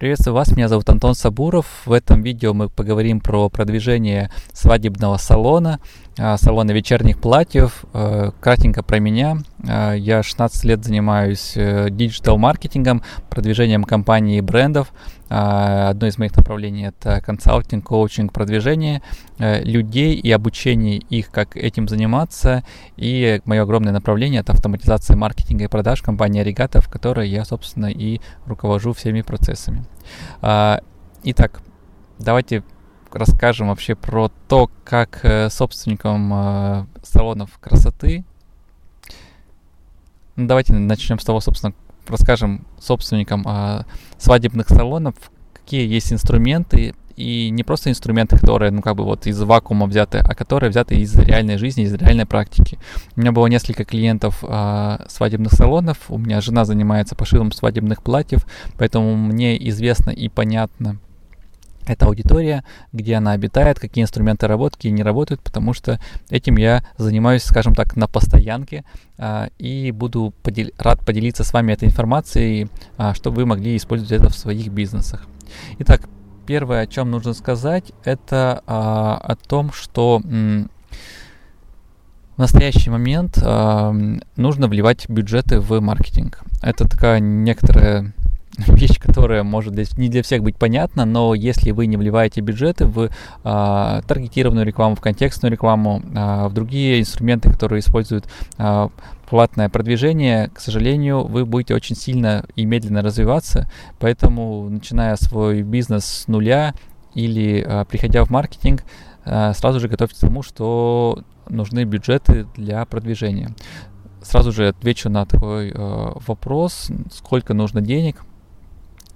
Приветствую вас, меня зовут Антон Сабуров. В этом видео мы поговорим про продвижение свадебного салона, салона вечерних платьев. Э, кратенько про меня. А, я 16 лет занимаюсь э, диджитал-маркетингом, продвижением компаний и брендов. А, одно из моих направлений это консалтинг, коучинг, продвижение э, людей и обучение их, как этим заниматься. И мое огромное направление это автоматизация маркетинга и продаж компании Arigato, в которой я, собственно, и руковожу всеми процессами. А, итак, давайте расскажем вообще про то, как э, собственникам э, салонов красоты. Ну, давайте начнем с того, собственно, расскажем собственникам э, свадебных салонов, какие есть инструменты, и не просто инструменты, которые, ну, как бы вот из вакуума взяты, а которые взяты из реальной жизни, из реальной практики. У меня было несколько клиентов э, свадебных салонов, у меня жена занимается пошивом свадебных платьев, поэтому мне известно и понятно, эта аудитория, где она обитает, какие инструменты работают, не работают, потому что этим я занимаюсь, скажем так, на постоянке а, и буду подел- рад поделиться с вами этой информацией, а, чтобы вы могли использовать это в своих бизнесах. Итак, первое, о чем нужно сказать, это а, о том, что в настоящий момент а, нужно вливать бюджеты в маркетинг. Это такая некоторая вещь, которая может не для всех быть понятна, но если вы не вливаете бюджеты в а, таргетированную рекламу, в контекстную рекламу, а, в другие инструменты, которые используют а, платное продвижение, к сожалению, вы будете очень сильно и медленно развиваться, поэтому начиная свой бизнес с нуля или а, приходя в маркетинг, а, сразу же готовьтесь к тому, что нужны бюджеты для продвижения. Сразу же отвечу на такой э, вопрос, сколько нужно денег.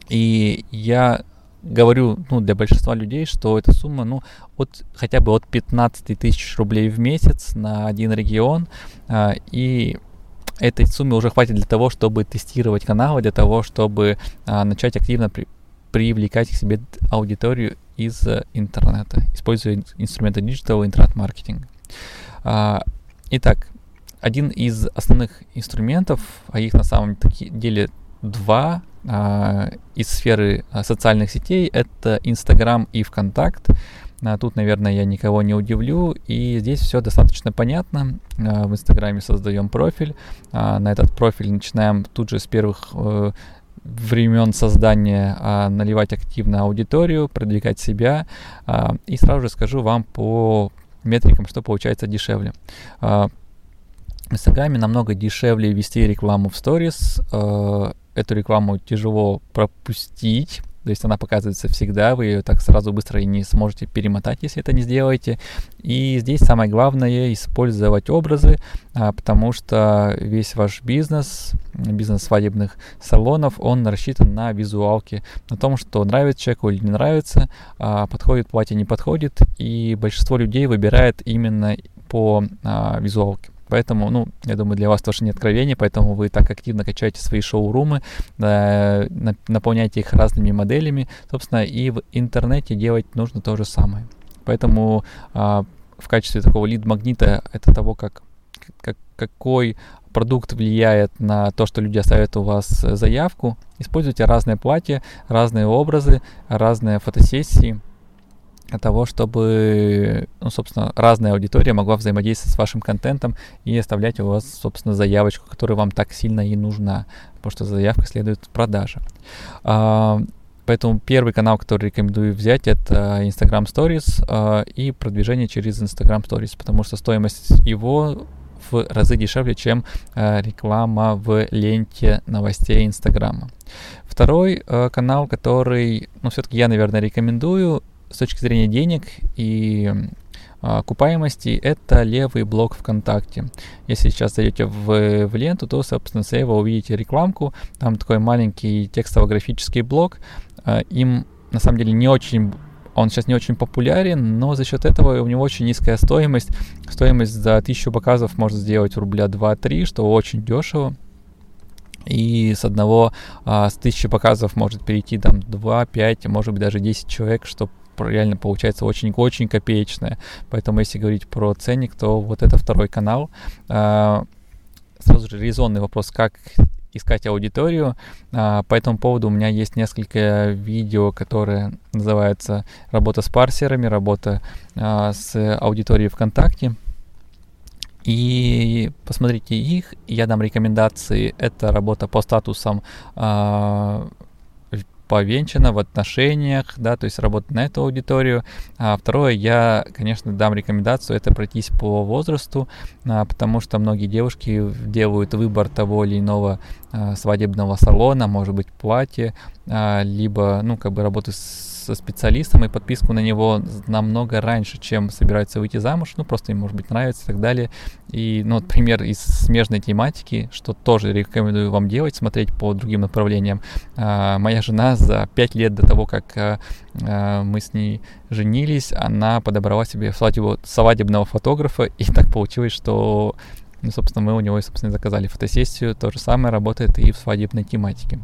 И я говорю ну, для большинства людей, что эта сумма ну, от, хотя бы от 15 тысяч рублей в месяц на один регион. А, и этой суммы уже хватит для того, чтобы тестировать каналы, для того, чтобы а, начать активно при, привлекать к себе аудиторию из интернета, используя инструменты диджитал интернет-маркетинга. А, итак, один из основных инструментов, а их на самом деле два а, из сферы а, социальных сетей, это Инстаграм и ВКонтакт. А, тут, наверное, я никого не удивлю, и здесь все достаточно понятно. А, в Инстаграме создаем профиль, на этот профиль начинаем тут же с первых э, времен создания наливать активно аудиторию, продвигать себя. И сразу же скажу вам по метрикам, что получается дешевле. В Инстаграме намного дешевле вести рекламу в сторис. Эту рекламу тяжело пропустить. То есть она показывается всегда, вы ее так сразу быстро и не сможете перемотать, если это не сделаете. И здесь самое главное использовать образы, а, потому что весь ваш бизнес, бизнес свадебных салонов, он рассчитан на визуалке, на том, что нравится человеку или не нравится, а, подходит платье, не подходит, и большинство людей выбирает именно по а, визуалке. Поэтому, ну, я думаю, для вас тоже не откровение, поэтому вы так активно качаете свои шоурумы, э, наполняете их разными моделями, собственно, и в интернете делать нужно то же самое. Поэтому э, в качестве такого лид-магнита это того, как, как, какой продукт влияет на то, что люди оставят у вас заявку, используйте разные платья, разные образы, разные фотосессии – для того, чтобы, ну, собственно, разная аудитория могла взаимодействовать с вашим контентом и оставлять у вас, собственно, заявочку, которая вам так сильно и нужна, потому что заявка следует продаже. А, поэтому первый канал, который рекомендую взять, это Instagram Stories а, и продвижение через Instagram Stories, потому что стоимость его в разы дешевле, чем э, реклама в ленте новостей Инстаграма. Второй э, канал, который, ну, все-таки я, наверное, рекомендую, с точки зрения денег и а, окупаемости это левый блок ВКонтакте. Если сейчас зайдете в, в ленту, то, собственно, слева увидите рекламку. Там такой маленький текстово-графический блок. А, им, на самом деле, не очень он сейчас не очень популярен, но за счет этого у него очень низкая стоимость. Стоимость за 1000 показов можно сделать рубля 2-3, что очень дешево. И с одного, а, с тысячи показов может перейти там 2, 5, может быть даже 10 человек, что реально получается очень-очень копеечная. Поэтому если говорить про ценник, то вот это второй канал. А, сразу же резонный вопрос, как искать аудиторию. А, по этому поводу у меня есть несколько видео, которые называются «Работа с парсерами», «Работа а, с аудиторией ВКонтакте». И посмотрите их, я дам рекомендации. Это работа по статусам повенчана в отношениях, да, то есть работать на эту аудиторию. А второе, я, конечно, дам рекомендацию, это пройтись по возрасту, а, потому что многие девушки делают выбор того или иного а, свадебного салона, может быть, платье, либо, ну, как бы работы со специалистом и подписку на него намного раньше, чем собираются выйти замуж, ну, просто им, может быть, нравится и так далее. И, ну, вот пример из смежной тематики, что тоже рекомендую вам делать, смотреть по другим направлениям. А, моя жена за пять лет до того, как а, а, мы с ней женились, она подобрала себе свадьбу, свадебного фотографа, и так получилось, что ну, собственно, мы у него, собственно, заказали фотосессию. То же самое работает и в свадебной тематике.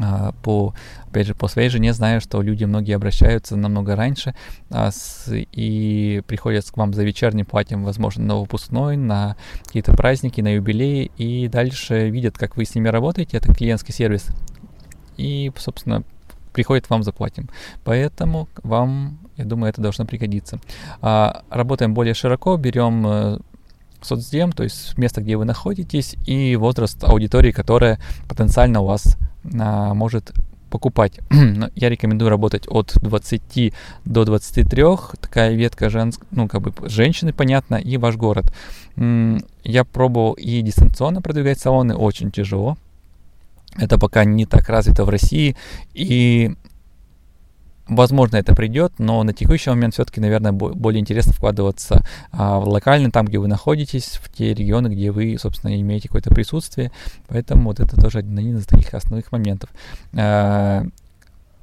А, по, опять же, по своей жене знаю, что люди многие обращаются намного раньше а, с, и приходят к вам за вечерним платьем, возможно, на выпускной, на какие-то праздники, на юбилеи, и дальше видят, как вы с ними работаете, это клиентский сервис, и, собственно, приходит вам за платьем. Поэтому вам, я думаю, это должно пригодиться. А, работаем более широко, берем э, соцдем, то есть место, где вы находитесь, и возраст аудитории, которая потенциально у вас а, может покупать. Я рекомендую работать от 20 до 23, такая ветка женск, ну, как бы женщины, понятно, и ваш город. Я пробовал и дистанционно продвигать салоны, очень тяжело. Это пока не так развито в России, и Возможно, это придет, но на текущий момент все-таки, наверное, более интересно вкладываться а, в локально, там, где вы находитесь, в те регионы, где вы, собственно, имеете какое-то присутствие. Поэтому вот это тоже один из таких основных моментов. А,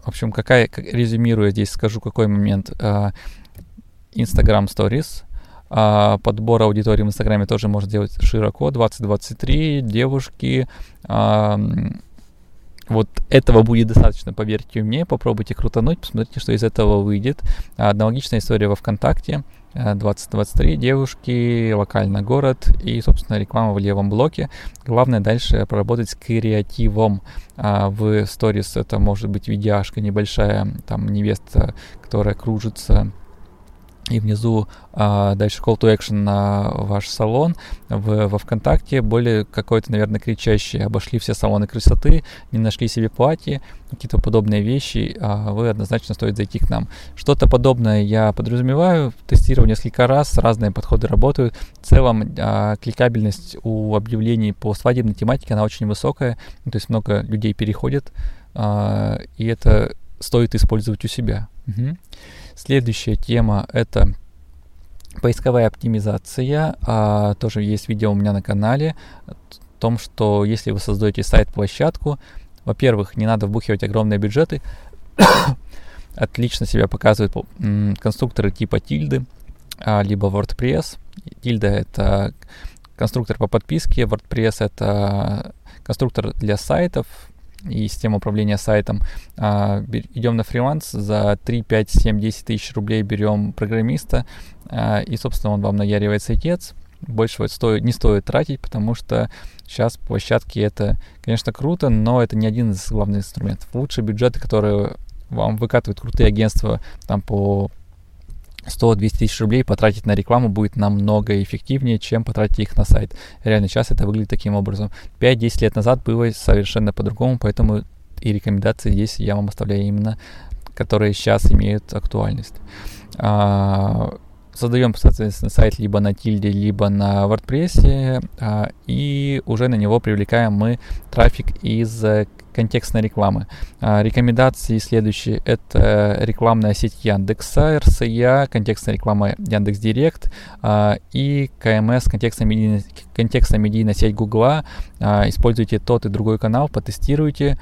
в общем, какая, как, резюмируя здесь, скажу, какой момент. А, Instagram Stories, а, подбор аудитории в Инстаграме тоже можно делать широко. 2023 девушки, вот этого будет достаточно, поверьте мне, попробуйте крутануть, посмотрите, что из этого выйдет. Аналогичная история во ВКонтакте. 2023 девушки, локально город и, собственно, реклама в левом блоке. Главное дальше проработать с креативом. А в сторис это может быть видяшка небольшая, там невеста, которая кружится и внизу а, дальше call to action на ваш салон в, во ВКонтакте, более какой-то, наверное, кричащий, обошли все салоны красоты, не нашли себе платье, какие-то подобные вещи, а вы однозначно стоит зайти к нам. Что-то подобное я подразумеваю, тестировал несколько раз, разные подходы работают. В целом а, кликабельность у объявлений по свадебной тематике, она очень высокая, то есть много людей переходит, а, и это стоит использовать у себя. Угу. Следующая тема это поисковая оптимизация. А, тоже есть видео у меня на канале о том, что если вы создаете сайт-площадку, во-первых, не надо вбухивать огромные бюджеты. Отлично себя показывают конструкторы типа тильды, а, либо WordPress. Тильда — это конструктор по подписке, WordPress — это конструктор для сайтов, и система управления сайтом. А, идем на фриланс, за 3, 5, 7, 10 тысяч рублей берем программиста, а, и, собственно, он вам наяривает сайтец. Больше стоит, не стоит тратить, потому что сейчас площадки это, конечно, круто, но это не один из главных инструментов. Лучше бюджеты, которые вам выкатывают крутые агентства там по 100-200 тысяч рублей потратить на рекламу будет намного эффективнее, чем потратить их на сайт. Реально сейчас это выглядит таким образом. 5-10 лет назад было совершенно по-другому, поэтому и рекомендации здесь я вам оставляю именно, которые сейчас имеют актуальность. А, создаем, соответственно, сайт либо на тильде, либо на WordPress, а, и уже на него привлекаем мы трафик из контекстной рекламы. А, рекомендации следующие. Это рекламная сеть Яндекса, РСЯ, контекстная реклама Яндекс.Директ а, и КМС, контекстная медийная, контекстная медийная сеть Гугла. А, используйте тот и другой канал, потестируйте.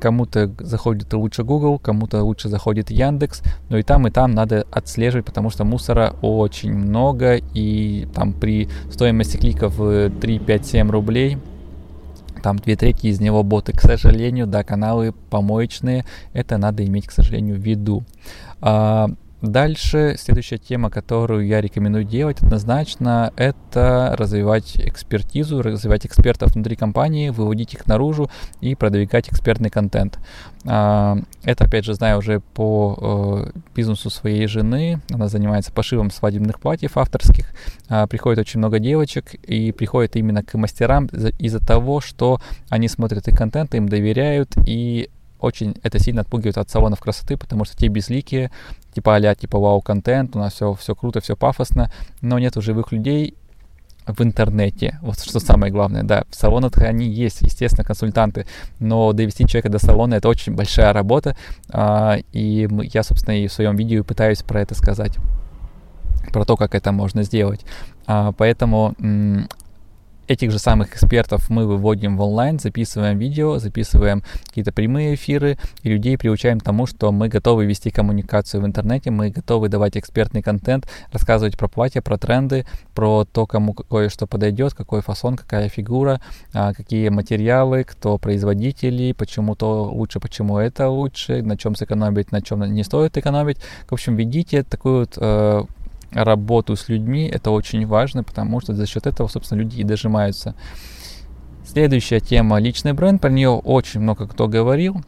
Кому-то заходит лучше Google, кому-то лучше заходит Яндекс, но и там, и там надо отслеживать, потому что мусора очень много, и там при стоимости кликов 3, 5, 7 рублей там две трети из него боты. К сожалению, да, каналы помоечные, это надо иметь, к сожалению, в виду. А, Дальше следующая тема, которую я рекомендую делать однозначно, это развивать экспертизу, развивать экспертов внутри компании, выводить их наружу и продвигать экспертный контент. А, это, опять же, знаю уже по э, бизнесу своей жены. Она занимается пошивом свадебных платьев авторских. А, приходит очень много девочек и приходит именно к мастерам из-за того, что они смотрят их контент, им доверяют и очень это сильно отпугивает от салонов красоты, потому что те безликие, типа а типа вау-контент, у нас все, все круто, все пафосно, но нет живых людей в интернете. Вот что самое главное, да. В салонах они есть, естественно, консультанты, но довести человека до салона это очень большая работа, а, и я, собственно, и в своем видео пытаюсь про это сказать про то, как это можно сделать. А, поэтому этих же самых экспертов мы выводим в онлайн, записываем видео, записываем какие-то прямые эфиры, и людей приучаем к тому, что мы готовы вести коммуникацию в интернете, мы готовы давать экспертный контент, рассказывать про платья, про тренды, про то, кому какое что подойдет, какой фасон, какая фигура, а, какие материалы, кто производители, почему то лучше, почему это лучше, на чем сэкономить, на чем не стоит экономить. В общем, ведите такую вот э, работу с людьми, это очень важно, потому что за счет этого, собственно, люди и дожимаются. Следующая тема – личный бренд. Про нее очень много кто говорил.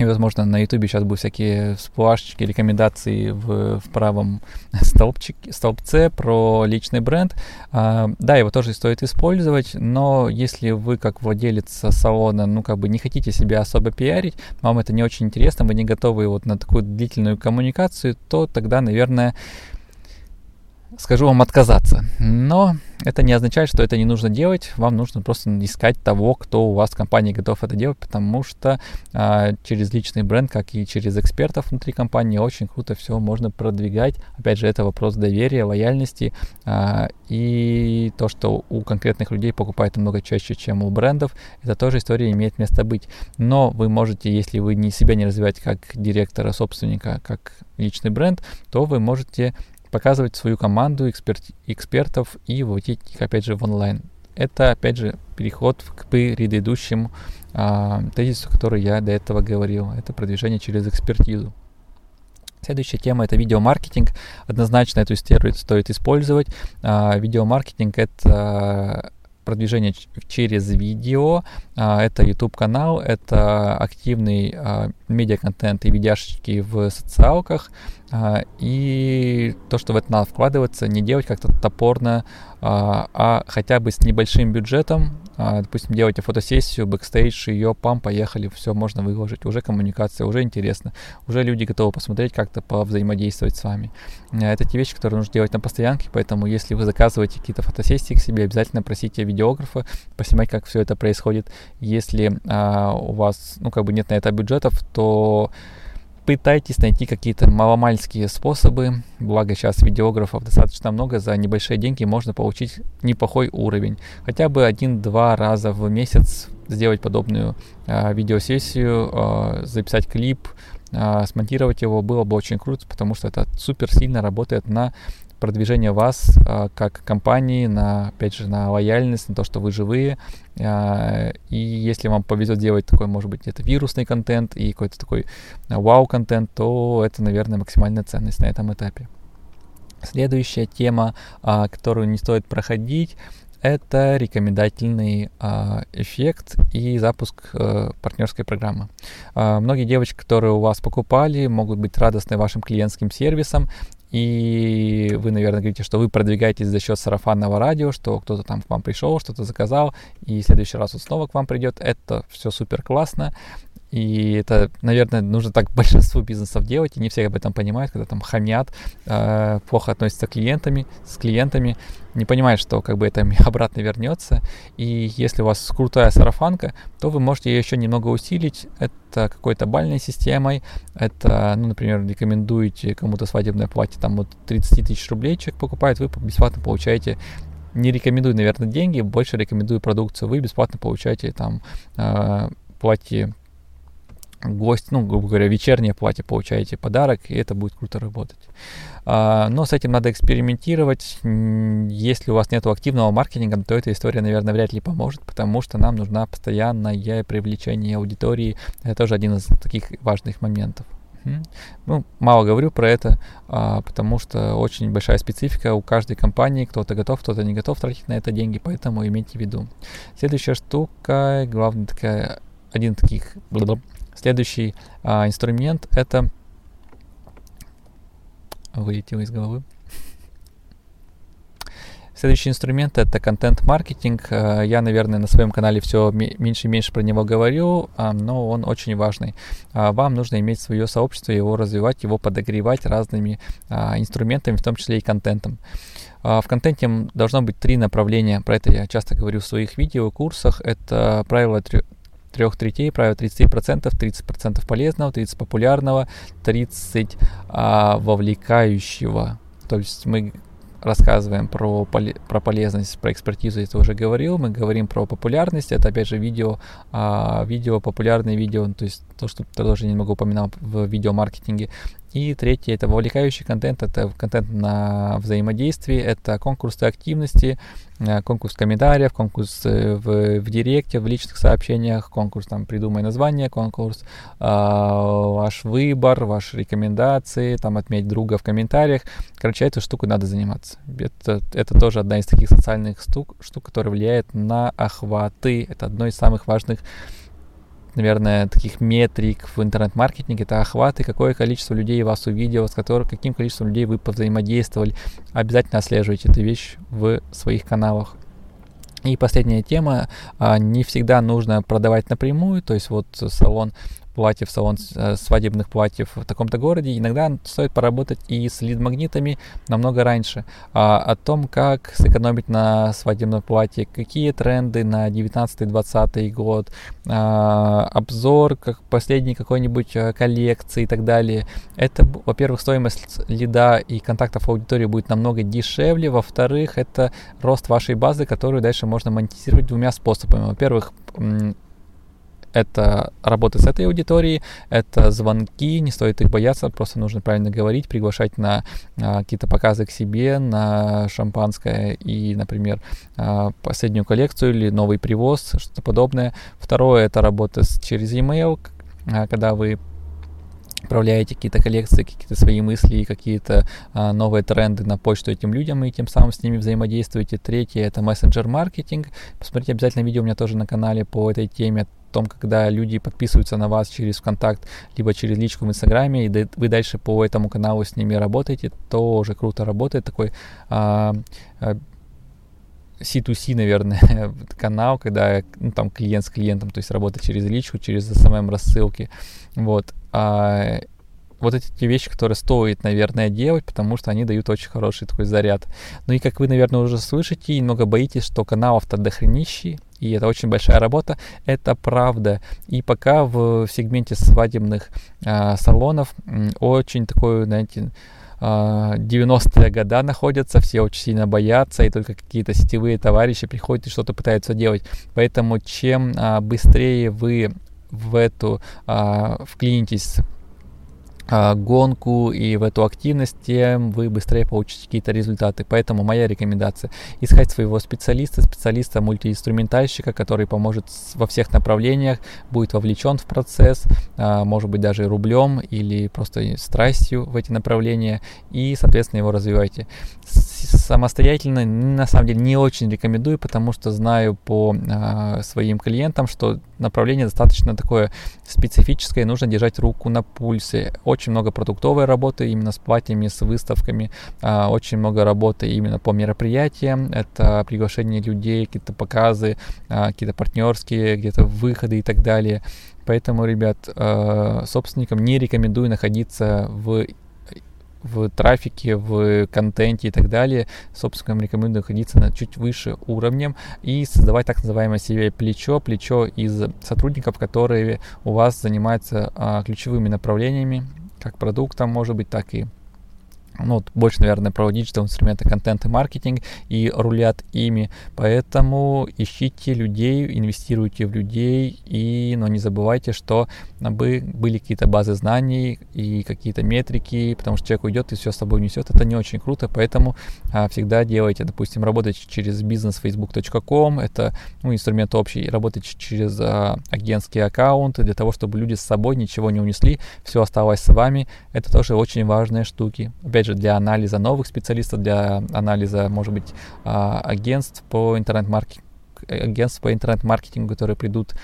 И, возможно, на YouTube сейчас будут всякие сплашечки, рекомендации в, в правом столбчике, столбце про личный бренд. А, да, его тоже стоит использовать, но если вы, как владелец салона, ну, как бы не хотите себя особо пиарить, вам это не очень интересно, вы не готовы вот на такую длительную коммуникацию, то тогда, наверное, скажу вам отказаться. Но это не означает, что это не нужно делать. Вам нужно просто искать того, кто у вас в компании готов это делать, потому что а, через личный бренд, как и через экспертов внутри компании, очень круто все можно продвигать. Опять же, это вопрос доверия, лояльности а, и то, что у конкретных людей покупают намного чаще, чем у брендов. Это тоже история имеет место быть. Но вы можете, если вы не себя не развиваете как директора, собственника, как личный бренд, то вы можете показывать свою команду эксперт, экспертов и выводить их, опять же, в онлайн. Это, опять же, переход к предыдущему а, тезису, который я до этого говорил. Это продвижение через экспертизу. Следующая тема это видеомаркетинг. Однозначно эту историю стоит использовать. А, видеомаркетинг это продвижение через видео. А, это YouTube канал, это активный а, медиа-контент и видяшечки в социалках. А, и то, что в это надо вкладываться, не делать как-то топорно, а хотя бы с небольшим бюджетом, а, допустим, делаете фотосессию, бэкстейдж, ее пам, поехали, все можно выложить, уже коммуникация, уже интересно, уже люди готовы посмотреть, как-то повзаимодействовать с вами. А, это те вещи, которые нужно делать на постоянке, поэтому если вы заказываете какие-то фотосессии к себе, обязательно просите видеографа поснимать, как все это происходит. Если а, у вас, ну, как бы нет на это бюджетов, то пытайтесь найти какие-то маломальские способы, благо сейчас видеографов достаточно много, за небольшие деньги можно получить неплохой уровень. Хотя бы один-два раза в месяц сделать подобную э, видеосессию, э, записать клип, э, смонтировать его было бы очень круто, потому что это супер сильно работает на продвижение вас э, как компании, на, опять же, на лояльность, на то, что вы живые. Э, и если вам повезет делать такой, может быть, это вирусный контент и какой-то такой вау-контент, то это, наверное, максимальная ценность на этом этапе. Следующая тема, которую не стоит проходить, это рекомендательный э, эффект и запуск э, партнерской программы. Э, многие девочки, которые у вас покупали, могут быть радостны вашим клиентским сервисом, и вы, наверное, говорите, что вы продвигаетесь за счет сарафанного радио, что кто-то там к вам пришел, что-то заказал, и в следующий раз он снова к вам придет. Это все супер классно. И это, наверное, нужно так большинству бизнесов делать, и не все об этом понимают, когда там хамят, э, плохо относятся к клиентами, с клиентами, не понимают, что как бы это обратно вернется. И если у вас крутая сарафанка, то вы можете ее еще немного усилить. Это какой-то бальной системой. Это, ну, например, рекомендуете кому-то свадебное платье, там вот 30 тысяч рублей человек покупает, вы бесплатно получаете не рекомендую, наверное, деньги, больше рекомендую продукцию. Вы бесплатно получаете там э, платье гость, ну, грубо говоря, вечернее платье получаете подарок, и это будет круто работать. А, но с этим надо экспериментировать. Если у вас нет активного маркетинга, то эта история, наверное, вряд ли поможет, потому что нам нужна постоянное привлечение аудитории. Это тоже один из таких важных моментов. Ну, мало говорю про это, а, потому что очень большая специфика у каждой компании. Кто-то готов, кто-то не готов тратить на это деньги, поэтому имейте в виду. Следующая штука, главная такая, один таких... Следующий а, инструмент это... Вылетел из головы. Следующий инструмент это контент-маркетинг. Э, я, наверное, на своем канале все меньше и меньше про него говорю, а, но он очень важный. А, вам нужно иметь свое сообщество, его развивать, его подогревать разными а, инструментами, в том числе и контентом. В контенте должно быть три направления. Про это я часто говорю в своих видео курсах. Это правило трех третей, правило 30%, 30% полезного, 30% популярного, 30% а, вовлекающего. То есть мы рассказываем про, про полезность, про экспертизу, я это уже говорил. Мы говорим про популярность, это опять же видео, а, видео, популярные видео, то есть то, что тоже не могу упоминать в видеомаркетинге. И третье это вовлекающий контент, это контент на взаимодействии, это конкурсы активности, э, конкурс комментариев, конкурс э, в, в директе, в личных сообщениях, конкурс там придумай название, конкурс э, ваш выбор, ваши рекомендации, там отметь друга в комментариях. Короче, эту штуку надо заниматься. Это, это тоже одна из таких социальных штук, штук, которая влияет на охваты. Это одно из самых важных наверное, таких метрик в интернет-маркетинге, это охваты, какое количество людей вас увидело, с которым, каким количеством людей вы повзаимодействовали. Обязательно отслеживайте эту вещь в своих каналах. И последняя тема, а, не всегда нужно продавать напрямую, то есть вот салон платьев, салон э, свадебных платьев в таком-то городе, иногда стоит поработать и с лид-магнитами намного раньше. А, о том, как сэкономить на свадебном платье, какие тренды на 19-20 год, а, обзор как последней какой-нибудь э, коллекции и так далее. Это, во-первых, стоимость лида и контактов аудитории будет намного дешевле. Во-вторых, это рост вашей базы, которую дальше можно монетизировать двумя способами. Во-первых, это работа с этой аудиторией, это звонки, не стоит их бояться, просто нужно правильно говорить, приглашать на а, какие-то показы к себе, на шампанское и, например, а, последнюю коллекцию или новый привоз, что-то подобное. Второе, это работа через e-mail, а, когда вы отправляете какие-то коллекции, какие-то свои мысли, какие-то а, новые тренды на почту этим людям и тем самым с ними взаимодействуете. Третье это мессенджер-маркетинг. Посмотрите обязательно видео у меня тоже на канале по этой теме о том, когда люди подписываются на вас через ВКонтакт, либо через личку в Инстаграме, и вы дальше по этому каналу с ними работаете, тоже круто работает. Такой а, а, C2C, наверное, канал, когда ну, там клиент с клиентом, то есть работает через личку, через SMM рассылки. Вот. А, вот эти вещи, которые стоит, наверное, делать, потому что они дают очень хороший такой заряд. Ну и как вы, наверное, уже слышите, немного боитесь, что каналов-то дохренищий, и это очень большая работа, это правда. И пока в, сегменте свадебных а, салонов очень такой, знаете, 90-е а, года находятся, все очень сильно боятся, и только какие-то сетевые товарищи приходят и что-то пытаются делать. Поэтому чем а, быстрее вы в эту а, вклинитесь а, гонку и в эту активность, тем вы быстрее получите какие-то результаты. Поэтому моя рекомендация – искать своего специалиста, специалиста мультиинструментальщика, который поможет во всех направлениях, будет вовлечен в процесс, а, может быть даже рублем или просто страстью в эти направления, и, соответственно, его развивайте. Самостоятельно, на самом деле, не очень рекомендую, потому что знаю по а, своим клиентам, что направление достаточно такое специфическое, нужно держать руку на пульсе. Очень много продуктовой работы именно с платьями, с выставками, а, очень много работы именно по мероприятиям, это приглашение людей, какие-то показы, а, какие-то партнерские, где-то выходы и так далее. Поэтому, ребят, а, собственникам не рекомендую находиться в в трафике, в контенте и так далее, собственно, рекомендую находиться на чуть выше уровнем и создавать так называемое себе плечо, плечо из сотрудников, которые у вас занимаются а, ключевыми направлениями, как продуктом, может быть, так и ну, вот больше, наверное, про диджитал инструменты, контент и маркетинг и рулят ими. Поэтому ищите людей, инвестируйте в людей, и, но не забывайте, что бы были какие-то базы знаний и какие-то метрики, потому что человек уйдет и все с собой несет. Это не очень круто, поэтому а, всегда делайте, допустим, работать через бизнес facebook.com, это ну, инструмент общий, работать через а, агентские аккаунты для того, чтобы люди с собой ничего не унесли, все осталось с вами. Это тоже очень важные штуки. Опять же, для анализа новых специалистов, для анализа, может быть, а, агентств по интернет-маркетингу, агентств по интернет-маркетингу, которые придут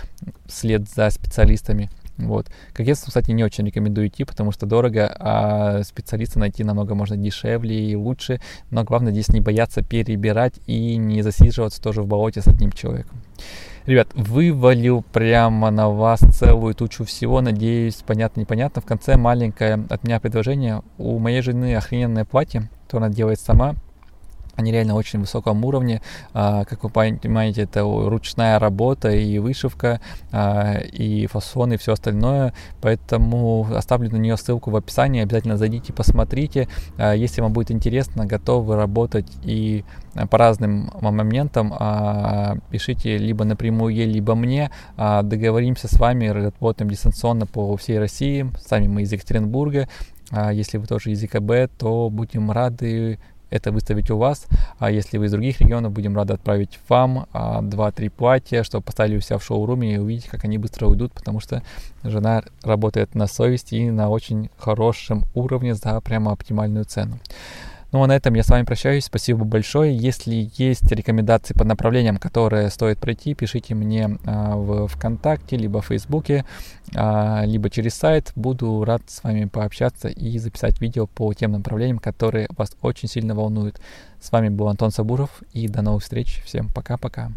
вслед за специалистами. Вот. К агентству, кстати, не очень рекомендую идти, потому что дорого, а специалиста найти намного можно дешевле и лучше. Но главное здесь не бояться перебирать и не засиживаться тоже в болоте с одним человеком. Ребят, вывалил прямо на вас целую тучу всего. Надеюсь, понятно-непонятно. В конце маленькое от меня предложение. У моей жены охрененное платье, то она делает сама. Они реально очень высоком уровне. А, как вы понимаете, это ручная работа и вышивка, а, и фасон, и все остальное. Поэтому оставлю на нее ссылку в описании. Обязательно зайдите, посмотрите. А, если вам будет интересно, готовы работать и по разным моментам, пишите либо напрямую ей, либо мне. Договоримся с вами, работаем дистанционно по всей России. Сами мы из Екатеринбурга. Если вы тоже из ЕКБ, то будем рады это выставить у вас. А если вы из других регионов, будем рады отправить вам а, 2-3 платья, чтобы поставили у себя в шоуруме и увидеть, как они быстро уйдут, потому что жена работает на совести и на очень хорошем уровне за прямо оптимальную цену. Ну а на этом я с вами прощаюсь. Спасибо большое. Если есть рекомендации по направлениям, которые стоит пройти, пишите мне а, в ВКонтакте, либо в Фейсбуке, а, либо через сайт. Буду рад с вами пообщаться и записать видео по тем направлениям, которые вас очень сильно волнуют. С вами был Антон Сабуров и до новых встреч. Всем пока-пока.